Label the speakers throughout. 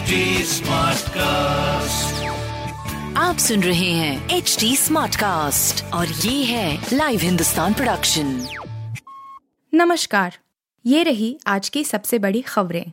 Speaker 1: HD Smartcast.
Speaker 2: आप सुन रहे हैं एच डी स्मार्ट कास्ट और ये है लाइव हिंदुस्तान प्रोडक्शन
Speaker 3: नमस्कार ये रही आज की सबसे बड़ी खबरें।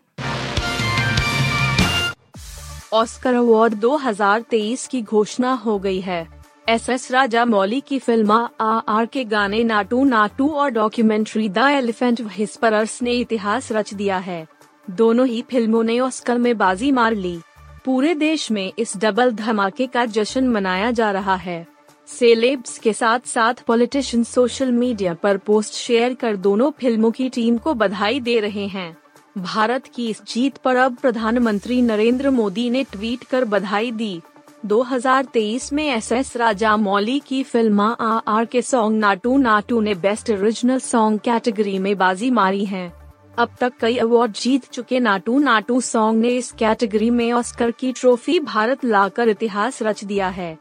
Speaker 4: ऑस्कर अवार्ड 2023 की घोषणा हो गई है। एस एस राजा मौली की फ़िल्म आ आर के गाने नाटू नाटू और डॉक्यूमेंट्री द एलिफेंट हिस्परर्स ने इतिहास रच दिया है। दोनों ही फ़िल्मों ने ऑस्कर में बाजी मार ली। पूरे देश में इस डबल धमाके का जश्न मनाया जा रहा है। सेलेब्स के साथ साथ पॉलिटिशियन सोशल मीडिया पर पोस्ट शेयर कर दोनों फ़िल्मों की टीम को बधाई दे रहे हैं। भारत की इस जीत पर अब प्रधानमंत्री नरेंद्र मोदी ने ट्वीट कर बधाई दी। 2023 में एस एस राजा मौली की फ़िल्म आ आर के सॉन्ग नाटू नाटू ने बेस्ट ओरिजिनल सॉन्ग कैटेगरी में बाजी मारी है। अब तक कई अवार्ड जीत चुके नाटू। नाटू सॉन्ग ने इस कैटेगरी में ऑस्कर की ट्रॉफी भारत लाकर इतिहास रच दिया है।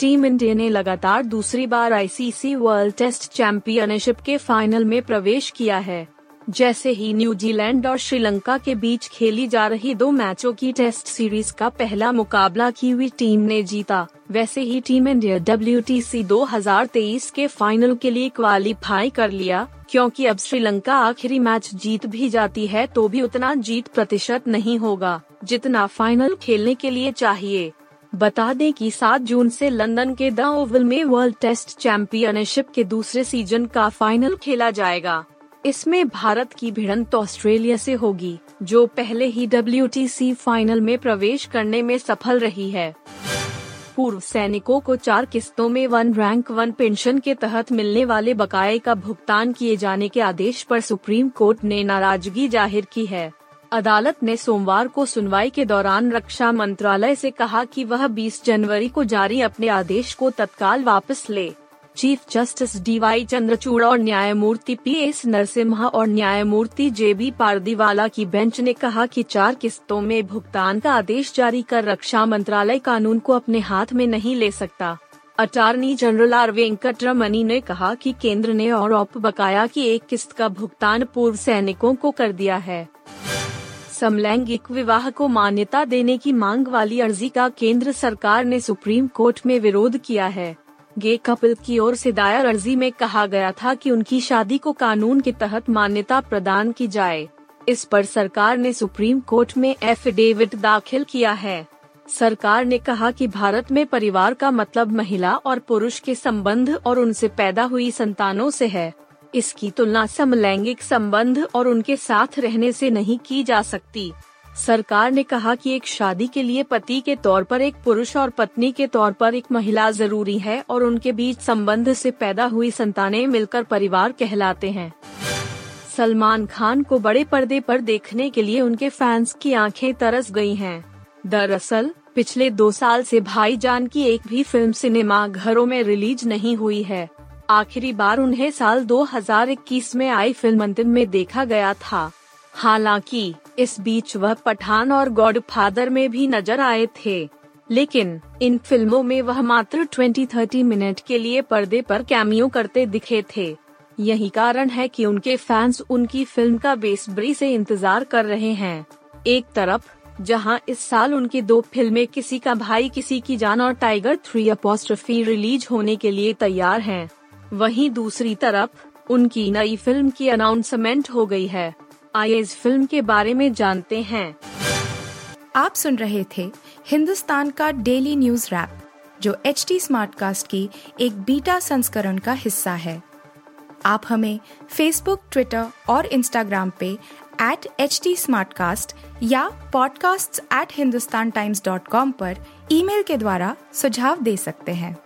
Speaker 4: टीम इंडिया ने लगातार दूसरी बार आईसीसी वर्ल्ड टेस्ट चैंपियनशिप के फाइनल में प्रवेश किया है। जैसे ही न्यूजीलैंड और श्रीलंका के बीच खेली जा रही दो मैचों की टेस्ट सीरीज़ का पहला मुकाबला की हुई टीम ने जीता। वैसे ही टीम इंडिया डब्ल्यूटीसी 2023 के फाइनल के लिए क्वालिफाई कर लिया, क्योंकि अब श्रीलंका आखिरी मैच जीत भी जाती है तो भी उतना जीत प्रतिशत नहीं होगा, जितना फाइनल खेलने के लिए चाहिए। बता दें कि 7 जून से लंदन के द ओवल में वर्ल्ड टेस्ट चैंपियनशिप के दूसरे सीज़न का फाइनल खेला जाएगा। इसमें भारत की भिड़ंत ऑस्ट्रेलिया से होगी, जो पहले ही डब्ल्यूटीसी फाइनल में प्रवेश करने में सफल रही है। पूर्व सैनिकों को चार किस्तों में वन रैंक वन पेंशन के तहत मिलने वाले बकाये का भुगतान किए जाने के आदेश पर सुप्रीम कोर्ट ने नाराज़गी ज़ाहिर की है। अदालत ने सोमवार को सुनवाई के दौरान रक्षा मंत्रालय से कहा कि वह 20 जनवरी को जारी अपने आदेश को तत्काल वापस ले। Chief justice D Y Chandrachud और न्यायमूर्ति पी एस नरसिम्हा और न्यायमूर्ति जे बी पारदीवाला की बेंच ने कहा कि चार किस्तों में भुगतान का आदेश जारी कर रक्षा मंत्रालय कानून को अपने हाथ में नहीं ले सकता। अटार्नी जनरल आर वेंकटरमनी ने कहा कि केंद्र ने और औप बकाया की एक किस्त का भुगतान पूर्व सैनिकों को कर दिया है। समलैंगिक विवाह को मान्यता देने की मांग वाली अर्जी का केंद्र सरकार ने सुप्रीम कोर्ट में विरोध किया है। गे कपिल की ओर से दायर अर्जी में कहा गया था कि उनकी शादी को कानून के तहत मान्यता प्रदान की जाए। इस पर सरकार ने सुप्रीम कोर्ट में एफिडेविट दाखिल किया है। सरकार ने कहा कि भारत में परिवार का मतलब महिला और पुरुष के संबंध और उनसे पैदा हुई संतानों से है। इसकी तुलना समलैंगिक संबंध और उनके साथ रहने से नहीं की जा सकती। सरकार ने कहा कि एक शादी के लिए पति के तौर पर, एक पुरुष और पत्नी के तौर पर एक महिला ज़रूरी है और उनके बीच संबंध से पैदा हुई संतानें मिलकर परिवार कहलाते हैं। सलमान खान को बड़े पर्दे पर देखने के लिए उनके फैंस की आँखें तरस गई हैं। दरअसल, पिछले दो साल से भाईजान की एक भी फ़िल्म सिनेमा घरों में रिलीज़ नहीं हुई है। आखिरी बार उन्हें साल 2021 में आई फ़िल्म अंतिम में देखा गया था। हालाँकि इस बीच वह पठान और गॉड फादर में भी नज़र आए थे। लेकिन इन फ़िल्मों में वह मात्र 20-30 मिनट के लिए पर्दे पर कैमियो करते दिखे थे। यही कारण है कि उनके फैंस उनकी फ़िल्म का बेसब्री से इंतज़ार कर रहे हैं। एक तरफ़ जहाँ इस साल उनकी दो फ़िल्में किसी का भाई किसी की जान और टाइगर थ्री अपोस्ट्रफी रिलीज़ होने के लिए तैयार हैं, वहीं दूसरी तरफ़ उनकी नई फ़िल्म की अनाउंसमेंट हो गई है। आइए इस फ़िल्म के बारे में जानते हैं।
Speaker 3: आप सुन रहे थे हिंदुस्तान का डेली न्यूज़ रैप, जो एच टी स्मार्ट कास्ट की एक बीटा संस्करण का हिस्सा है। आप हमें फेसबुक ट्विटर और इंस्टाग्राम पे एट एच टी या podcasts@hindustantimes.com पर ईमेल के द्वारा सुझाव दे सकते हैं।